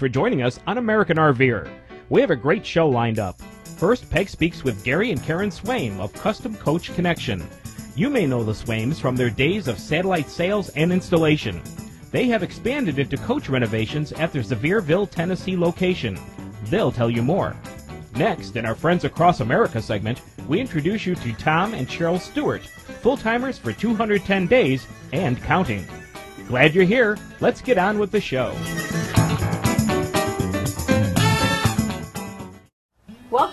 For joining us on American RVer. We have a great show lined up. First, Peg speaks with Gary and Karen Swaim of Custom Coach Connection. You may know the Swaims from their days of satellite sales and installation. They have expanded into coach renovations at their Sevierville, Tennessee location. They'll tell you more. Next, in our Friends Across America segment, we introduce you to Tom and Cheryl Stewart, full timers for 210 days and counting. Glad you're here. Let's get on with the show.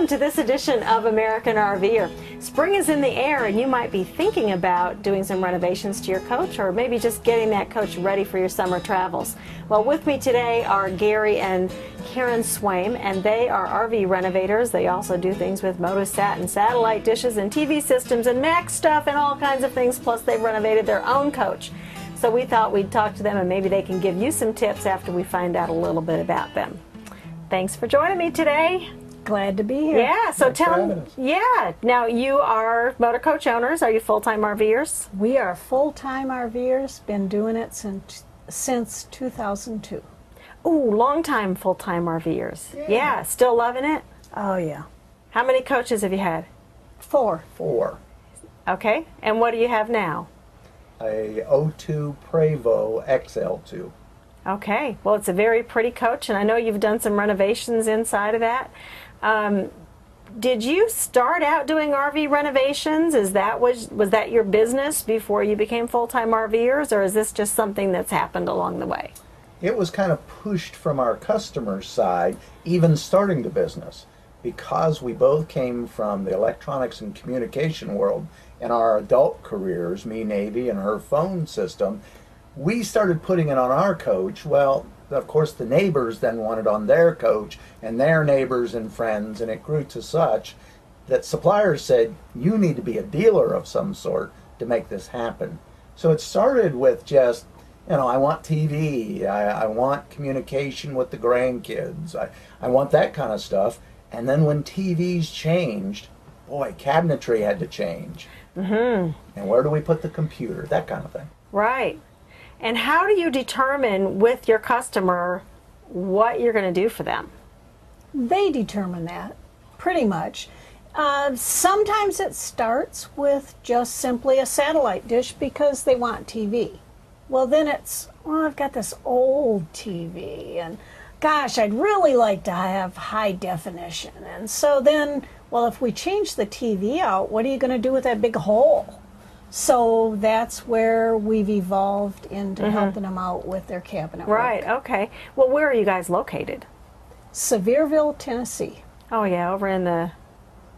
Welcome to this edition of American RVer. Spring is in the air, and you might be thinking about doing some renovations to your coach or maybe just getting that coach ready for your summer travels. Well, with me today are Gary and Karen Swaim, and they are RV renovators. They also do things with Motosat and satellite dishes and TV systems and Mac stuff and all kinds of things, plus, they've renovated their own coach. So, we thought we'd talk to them and maybe they can give you some tips after we find out a little bit about them. Thanks for joining me today. Glad to be here. Yeah, so Thanks tell having them. Yeah, now you are motor coach owners. Are you full time RVers? We are full time RVers, been doing it since, since 2002. Ooh, long time full time RVers. Yeah. still loving it. Oh, yeah. How many coaches have you had? Four. Four. Okay, and what do you have now? A O2 Prevost XL2. Okay, well, it's a very pretty coach, and I know you've done some renovations inside of that. Um, did you start out doing RV renovations? Is that was was that your business before you became full time RVers, or is this just something that's happened along the way? It was kind of pushed from our customer side, even starting the business, because we both came from the electronics and communication world in our adult careers, me Navy and her phone system. We started putting it on our coach. Well, of course, the neighbors then wanted on their coach and their neighbors and friends, and it grew to such that suppliers said, You need to be a dealer of some sort to make this happen. So it started with just, you know, I want TV, I, I want communication with the grandkids, I, I want that kind of stuff. And then when TVs changed, boy, cabinetry had to change. Mm-hmm. And where do we put the computer? That kind of thing. Right. And how do you determine with your customer what you're going to do for them? They determine that, pretty much. Uh, sometimes it starts with just simply a satellite dish because they want TV. Well, then it's, well, I've got this old TV, and gosh, I'd really like to have high definition. And so then, well, if we change the TV out, what are you going to do with that big hole? So that's where we've evolved into mm-hmm. helping them out with their cabinet work. Right. Okay. Well, where are you guys located? Sevierville, Tennessee. Oh yeah, over in the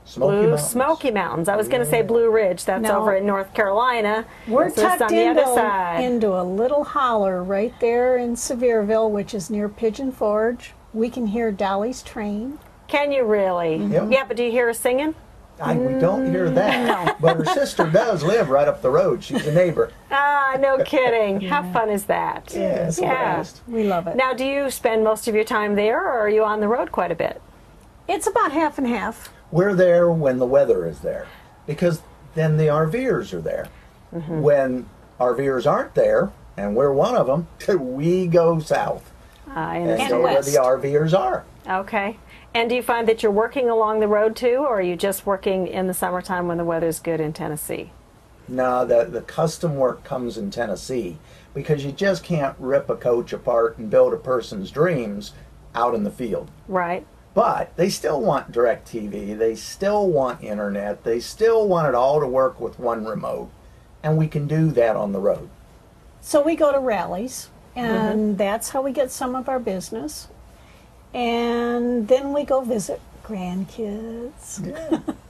Smoky Blue Mountains. Smoky Mountains. I was going to say Blue Ridge. That's No. over in North Carolina. We're This is on tucked the into, other side. into a little holler right there in Sevierville, which is near Pigeon Forge. We can hear Dolly's train. Can you really? Yep. Yeah, but do you hear her singing? I, we don't hear that. But her sister does live right up the road. She's a neighbor. Ah, no kidding. How fun is that? Yeah, Yeah. We love it. Now, do you spend most of your time there, or are you on the road quite a bit? it's about half and half. We're there when the weather is there because then the RVers are there. Mm-hmm. When RVers aren't there, and we're one of them, we go south I and, understand. go west. where the RVers are. Okay. And do you find that you're working along the road too, or are you just working in the summertime when the weather's good in Tennessee? No, the, the custom work comes in Tennessee because you just can't rip a coach apart and build a person's dreams out in the field. Right. But they still want DirecTV, they still want internet, they still want it all to work with one remote. And we can do that on the road. So we go to rallies, mm-hmm. and that's how we get some of our business. And then we go visit grandkids.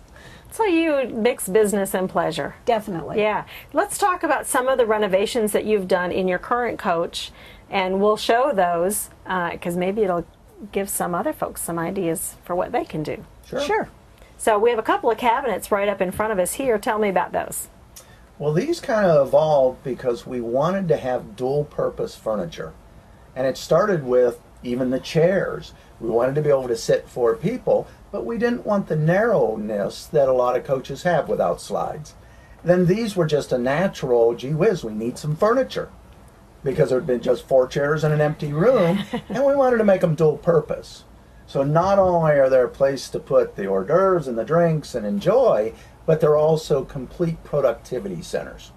So you mix business and pleasure. Definitely. Yeah. Let's talk about some of the renovations that you've done in your current coach, and we'll show those uh, because maybe it'll give some other folks some ideas for what they can do. Sure. So we have a couple of cabinets right up in front of us here. Tell me about those. Well, these kind of evolved because we wanted to have dual purpose furniture. And it started with even the chairs. We wanted to be able to sit four people, but we didn't want the narrowness that a lot of coaches have without slides. Then these were just a natural, gee whiz, we need some furniture. because there had been just four chairs in an empty room, and we wanted to make them dual purpose. So not only are there a place to put the hors d'oeuvres and the drinks and enjoy, but they're also complete productivity centers.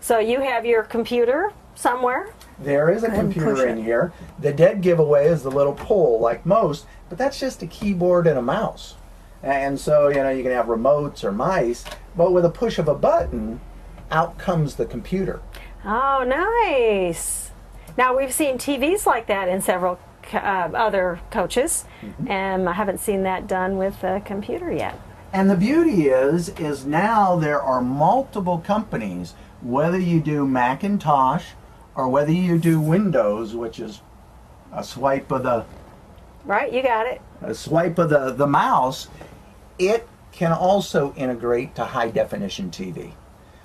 So you have your computer somewhere? There is a ahead and push computer in here. The dead giveaway is the little pull, like most, but that's just a keyboard and a mouse. And so, you know, you can have remotes or mice, but with a push of a button, out comes the computer. Oh, nice. Now we've seen TVs like that in several uh, other coaches, and I haven't seen that done with a computer yet. And the beauty is, is now there are multiple companies, whether you do Macintosh or whether you do Windows, which is a swipe of the Right? You got it. a swipe of the, the mouse, it can also integrate to high definition TV.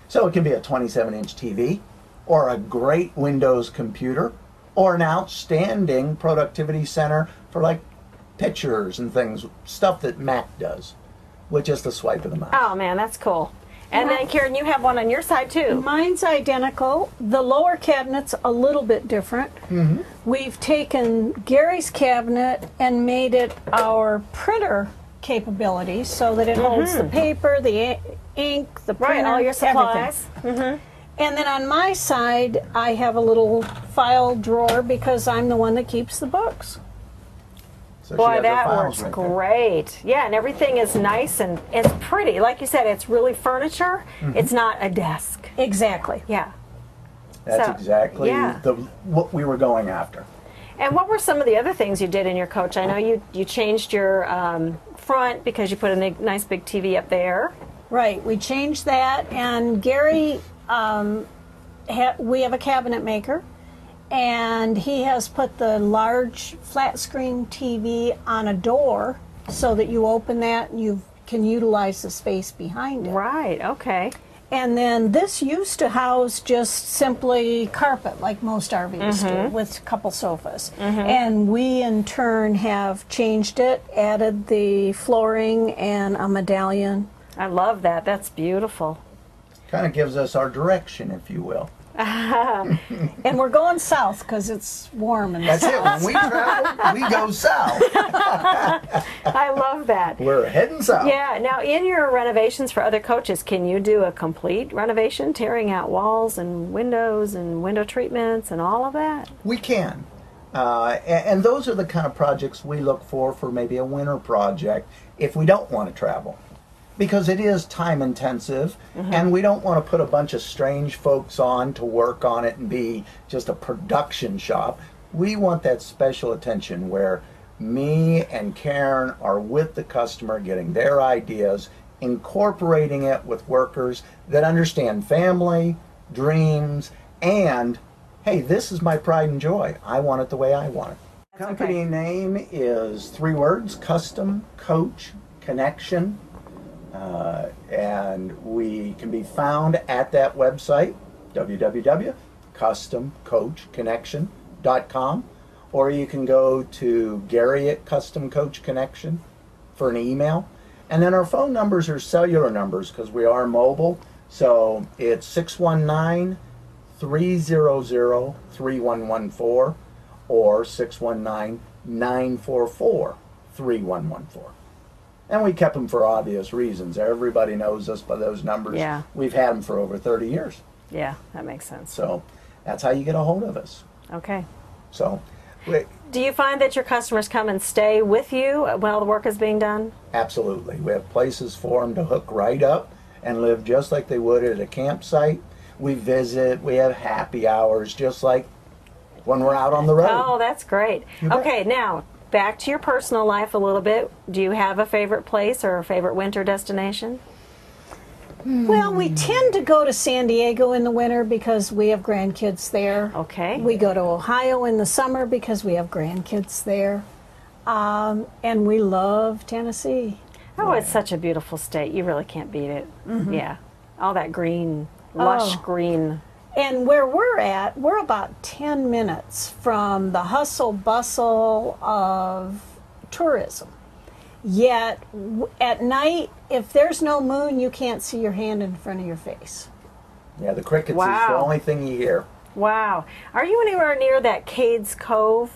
So it can be a 27 inch TV, or a great Windows computer, or an outstanding productivity center for like pictures and things, stuff that Mac does, with just a swipe of the mouse. Oh man, that's cool. And then Karen, you have one on your side too. Mine's identical. The lower cabinet's a little bit different. Mm-hmm. We've taken Gary's cabinet and made it our printer capability so that it holds the mm-hmm. paper, the ink, the printer, Right, all your everything. supplies. And then on my side, I have a little file drawer because I'm the one that keeps the books. So Boy, that works right there. great. Yeah, and everything is nice and it's pretty. Like you said, it's really furniture. Mm-hmm. It's not a desk. Exactly. Yeah. That's So, exactly yeah. the, what we were going after. And what were some of the other things you did in your coach? I know you you changed your um, front because you put a nice big TV up there. Right. We changed that, and Gary, um, ha- we have a cabinet maker, and he has put the large flat screen TV on a door so that you open that and you can utilize the space behind it. Right. Okay. And then this used to house just simply carpet, like most RVs do, mm-hmm. with a couple sofas. Mm-hmm. And we, in turn, have changed it, added the flooring and a medallion. I love that. That's beautiful. Kind of gives us our direction, if you will. And we're going south because it's warm and That's it. When we travel, we go south. I love that. We're heading south. Yeah. Now, in your renovations for other coaches, can you do a complete renovation, tearing out walls and windows and window treatments and all of that? We can. Uh, and, and those are the kind of projects we look for for maybe a winter project if we don't want to travel. Because it is time intensive, mm-hmm. and we don't want to put a bunch of strange folks on to work on it and be just a production shop. We want that special attention where me and Karen are with the customer getting their ideas, incorporating it with workers that understand family, dreams, and hey, this is my pride and joy. I want it the way I want it. Company name is three words Custom Coach Connection. Uh, and we can be found at that website, www.customcoachconnection.com, or you can go to Gary at Custom Coach Connection for an email. And then our phone numbers are cellular numbers because we are mobile. So it's 619 300 3114 or 619 944 3114. And we kept them for obvious reasons. Everybody knows us by those numbers. Yeah. We've had them for over 30 years. Yeah, that makes sense. So that's how you get a hold of us. Okay. So we, Do you find that your customers come and stay with you while the work is being done? absolutely. We have places for them to hook right up and live just like they would at a campsite. We visit, we have happy hours just like when we're out on the road. Oh, that's great. You bet. Okay, now back to your personal life a little bit. Do you have a favorite place or a favorite winter destination? Well, we tend to go to San Diego in the winter because we have grandkids there. Okay. We go to Ohio in the summer because we have grandkids there. Um, and we love Tennessee. Oh, it's such a beautiful state. You really can't beat it. Yeah. All that green, lush Oh. green. And where we're at, we're about 10 minutes from the hustle bustle of tourism. Yet at night, if there's no moon, you can't see your hand in front of your face. Yeah, the crickets is the only thing you hear. Wow. Are you anywhere near that Cades Cove?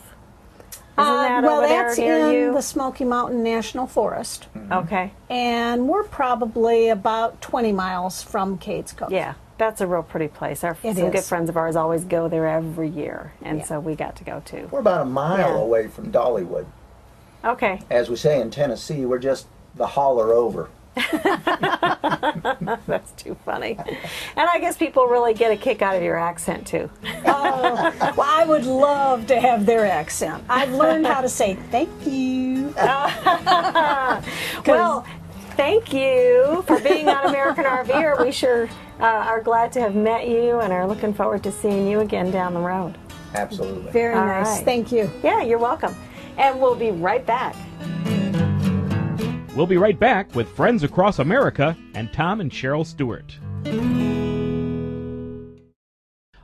Isn't Uh, well, over there that's near in you? the Smoky Mountain National Forest, Okay. and we're probably about 20 miles from Cades Cove. Yeah, that's a real pretty place. Our It some good friends of ours always go there every year, and Yeah. so we got to go too. We're about a mile Yeah. away from Dollywood. Okay. As we say in Tennessee, we're just the holler over. That's too funny. and I guess people really get a kick out of your accent too. Oh, well, I would love to have their accent. I've learned how to say thank you. Well, thank you for being on American RVer. We sure uh, are glad to have met you and are looking forward to seeing you again down the road. Absolutely. Very All nice. right. Thank you. Yeah, you're welcome. And we'll be right back. We'll be right back with Friends Across America and Tom and Cheryl Stewart.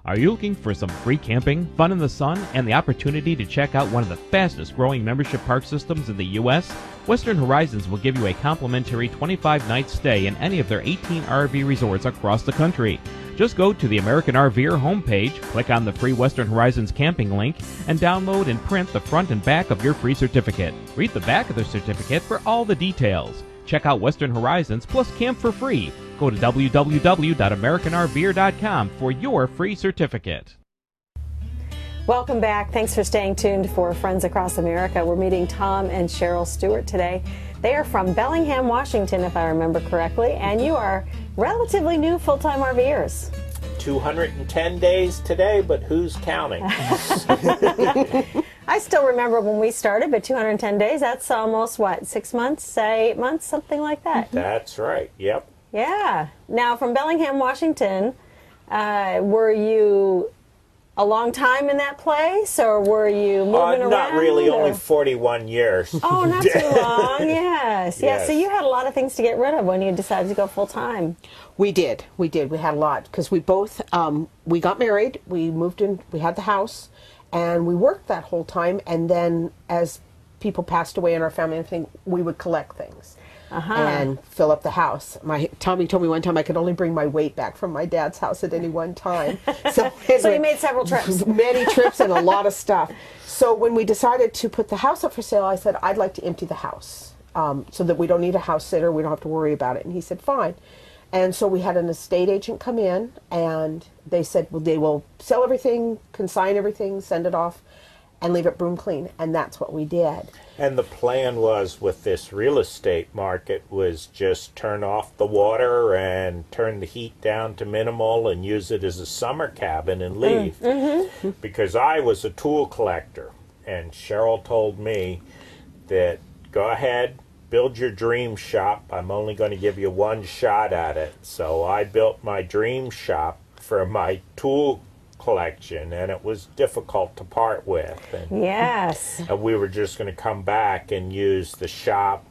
Are you looking for some free camping, fun in the sun, and the opportunity to check out one of the fastest growing membership park systems in the U.S.? Western Horizons will give you a complimentary 25 night stay in any of their 18 RV resorts across the country. Just go to the American RVer homepage, click on the free Western Horizons camping link, and download and print the front and back of your free certificate. Read the back of the certificate for all the details. Check out Western Horizons plus camp for free. Go to www.americanrver.com for your free certificate. Welcome back. Thanks for staying tuned for Friends Across America. We're meeting Tom and Cheryl Stewart today. They are from Bellingham, Washington, if I remember correctly, and you are relatively new full time RVers. 210 days today, but who's counting? I still remember when we started, but 210 days, that's almost what, six months, eight months, something like that. That's right. Yep. Yeah. Now, from Bellingham, Washington, uh, were you a long time in that place, or were you moving Uh, around? not really, or- only 41 years. Oh, not too long. Yes. Yeah. So you had a lot of things to get rid of when you decided to go full time. We did. We did. We had a lot because we both um, we got married. We moved in. We had the house, and we worked that whole time. And then as people passed away in our family, and everything, we would collect things and fill up the house. My Tommy told me one time I could only bring my weight back from my dad's house at any one time. So, So you made several trips. many trips and a lot of stuff. So when we decided to put the house up for sale, I said I'd like to empty the house um, so that we don't need a house sitter. We don't have to worry about it. And he said fine. And so we had an estate agent come in, and they said well, they will sell everything, consign everything, send it off, and leave it broom clean. And that's what we did. And the plan was with this real estate market was just turn off the water and turn the heat down to minimal and use it as a summer cabin and mm, leave. Mm-hmm. Because I was a tool collector and Cheryl told me that go ahead, build your dream shop. I'm only going to give you one shot at it. So I built my dream shop for my tool collection and it was difficult to part with. And Yes. and we were just going to come back and use the shop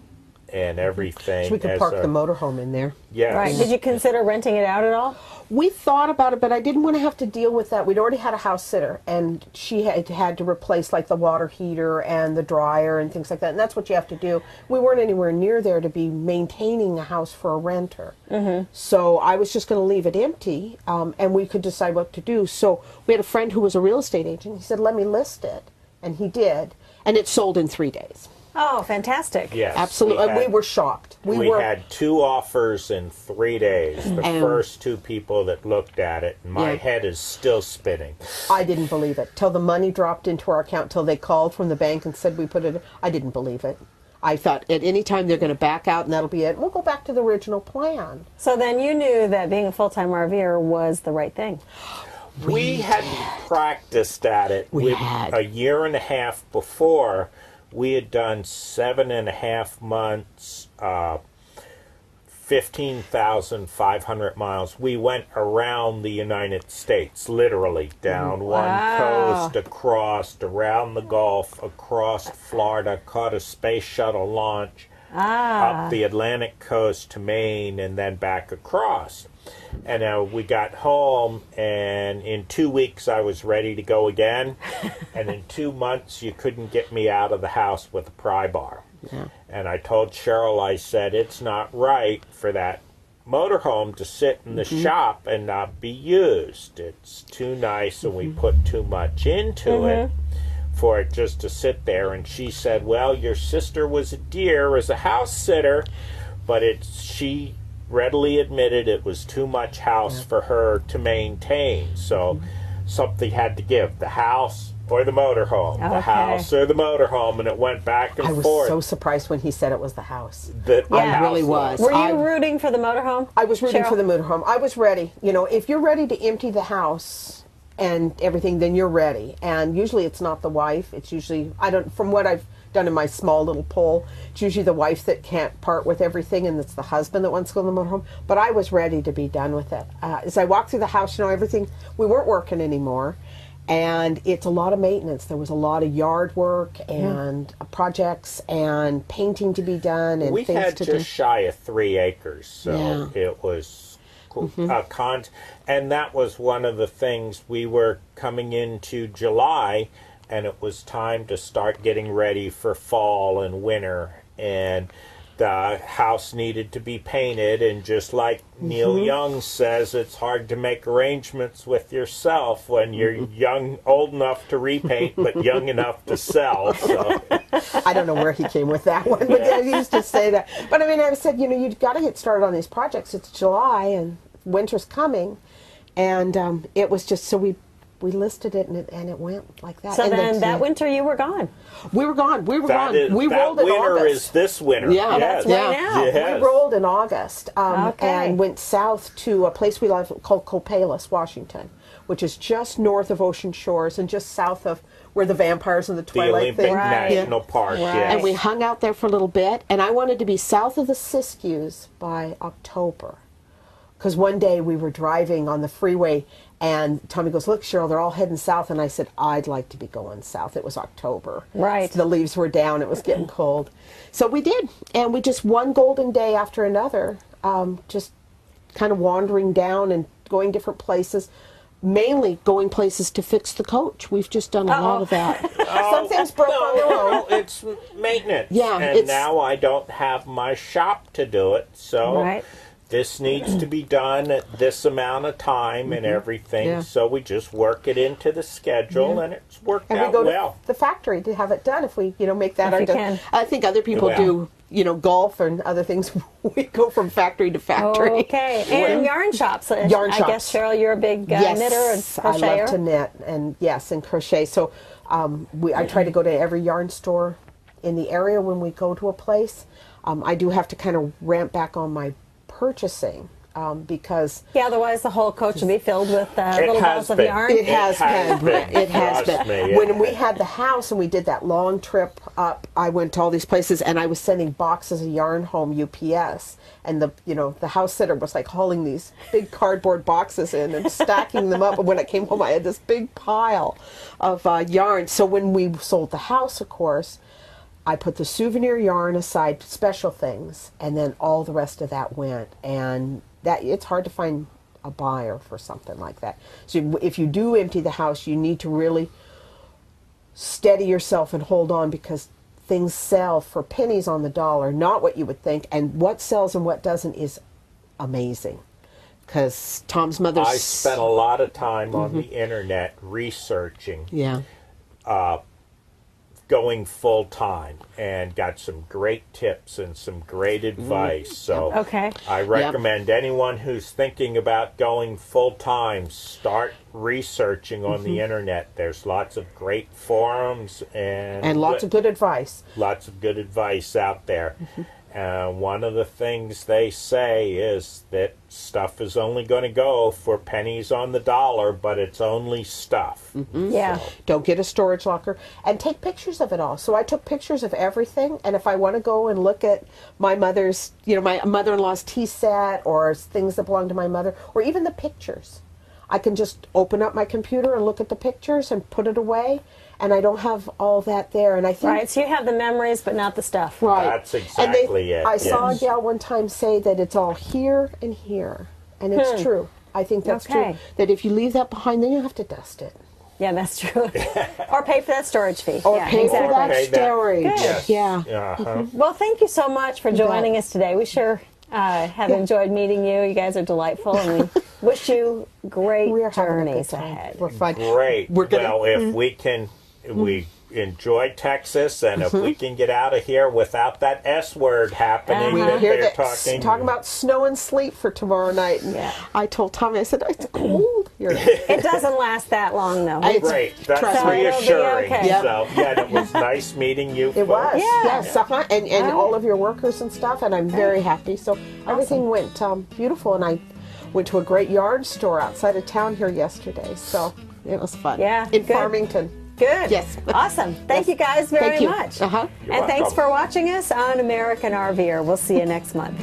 and mm-hmm. everything. So we could as park a- the motorhome in there. Yes. Right. Did you consider renting it out at all? We thought about it, but I didn't want to have to deal with that. We'd already had a house sitter, and she had had to replace like the water heater and the dryer and things like that. And that's what you have to do. We weren't anywhere near there to be maintaining a house for a renter. Mm-hmm. So I was just going to leave it empty, um, and we could decide what to do. So we had a friend who was a real estate agent. He said, "Let me list it," and he did, and it sold in three days. Oh, fantastic. Yes. Absolutely, uh, we had- were shocked. We, We, were. had two offers in three days. The And- first two people that looked at it, my Yeah. head is still spinning. I didn't believe it till the money dropped into our account. Till they called from the bank and said we put it. I didn't believe it. I thought at any time they're going to back out and that'll be it. We'll go back to the original plan. So then you knew that being a full time RVer was the right thing. We, hadn't practiced at it. We With- had. A year and a half before, we had done seven and a half months, uh, 15,500 miles. We went around the United States, literally, down Wow. one coast, across, around the Gulf, across Florida, caught a space shuttle launch Ah. up the Atlantic coast to Maine and then back across. And uh, we got home, and in two weeks I was ready to go again. and in two months, you couldn't get me out of the house with a pry bar. And I told Cheryl, I said, it's not right for that motorhome to sit in the Mm-hmm. shop and not be used. It's too nice, and we put too much into it for it just to sit there. And she said, "Well, your sister was a dear as a house sitter, but it's she." Readily admitted it was too much house for her to maintain, so Mm-hmm. something had to give the house or the motorhome, the house or the motorhome, and it went back and forth. I was forth. so surprised when he said it was the house. that the Yeah. I really was. Were you I- rooting for the motorhome? I was rooting Cheryl? for the motorhome. I was ready. You know, if you're ready to empty the house and everything, then you're ready. And usually it's not the wife. It's usually I don't. From what I've done in my small little poll, it's usually the wife that can't part with everything, and it's the husband that wants to go in the motorhome. But I was ready to be done with it. Uh, as I walked through the house, you know, everything we weren't working anymore. And it's a lot of maintenance. There was a lot of yard work and projects and painting to be done and we things had to just do. shy of three acres, so Yeah. It was a mm-hmm. uh, con. And that was one of the things we were coming into July, and it was time to start getting ready for fall and winter, and the house needed to be painted. And just like Neil Mm-hmm. Young says, it's hard to make arrangements with yourself when you're Mm-hmm. young, old enough to repaint, but young enough to sell. So. I don't know where he came with that one, but yeah. he used to say that. But I mean, I said, you know, you've got to get started on these projects. It's July and winter's coming, and um, it was just so we we listed it and it, and it went like that. So and then the- that winter you were gone. we were gone. We were That gone. is- we that rolled in winter August. is this winter. Yeah, yes. that's right now. Yes. We rolled in August um, Okay. and went south to a place we love called Copalis, Washington, which is just north of Ocean Shores and just south of where the vampires and the the Twilight Olympic thing. Right. National Park. Right. Yes. And we hung out there for a little bit, and I wanted to be south of the Siskiyous by October. Because one day we were driving on the freeway, and Tommy goes, Look, Cheryl, they're all heading south. And I said, I'd like to be going south. It was October. Right. The leaves were down, it was getting cold. So we did. And we just one golden day after another, um, just kind of wandering down and going different places. Mainly going places to fix the coach. We've just done a lot of that. Some things broke on their own. no, it's maintenance. Yeah, and now I don't have my shop to do it, so Right. This needs to be done at this amount of time and everything. Mm-hmm. Yeah. So we just work it into the schedule, and it's worked and out we go well. to the factory to have it done if we you know make that If our you can. i think other people Well. do you know golf and other things we go from factory to factory Okay, and yarn shops. I- Yarn I shops. guess Cheryl, you're a big uh, yes knitter and i love to knit and yes and crochet so um, we, i try to go to every yarn store in the area when we go to a place um, i do have to kind of ramp back on my purchasing um, because Yeah, otherwise the whole coach would be filled with uh, little has balls of yarn. It has, has been. been. It has Trust been. me, it when we had the house and we did that long trip up, I went to all these places and I was sending boxes of yarn home UPS. And the you know the house sitter was like hauling these big cardboard boxes in and stacking them up. And when I came home, I had this big pile of uh, yarn. So when we sold the house, of course, I put the souvenir yarn aside, special things, and then all the rest of that went. And that it's hard to find a buyer for something like that. So if you do empty the house, you need to really steady yourself and hold on because things sell for pennies on the dollar, not what you would think. And what sells and what doesn't is amazing. Because Tom's mother. I spent a lot of time on the internet researching Yeah. Uh, going full time and got some great tips and some great mm. advice. So Okay. I recommend anyone who's thinking about going full time start researching on the mm-hmm. internet. There's lots of great forums and And lots of good advice. lots of good advice out there. Mm-hmm. Uh, one of the things they say is that stuff is only going to go for pennies on the dollar, but it's only stuff. Yeah. Don't get a storage locker and take pictures of it all. So I took pictures of everything. And if I want to go and look at my mother's, you know, my mother in law's tea set or things that belong to my mother, or even the pictures, I can just open up my computer and look at the pictures and put it away. And I don't have all that there. And I think. Right. So you have the memories, but not the stuff. Right. That's And they- exactly it, I saw a gal one time say that it's all here and here. And it's true. I think that's Hmm. Okay. true. That if you leave that behind, then you have to dust it. Yeah, that's true. or pay for that storage fee. Or yeah, pay exactly. for that storage. Good. Yeah. Uh-huh. Well, thank you so much for joining us today. We sure uh, have enjoyed meeting you. You guys are delightful, and we wish you great We're having a good journeys ahead. We're fine. Great. We're gonna- well, if we can, we enjoy Texas, and if we can get out of here without that S word happening Uh-huh. that Hear they're that s- talking. talking about snow and sleet for tomorrow night. And Yeah. I told Tommy, I said, it's cold here. It doesn't last that long, though. I- Great. That's Trust me. It'll reassuring. okay. Yep. So, yeah, it was nice meeting you. It was. Yeah. Yes, uh-huh. and, and Right. all of your workers and stuff, and I'm very happy. So everything went um, beautiful, and I went to a great yard store outside of town here yesterday. So it was fun. Yeah, In good. Farmington. Good. Yes. Awesome. Thank you guys very Thank you. much. Uh-huh. You're and thanks for watching us on American RVer. We'll see you next month.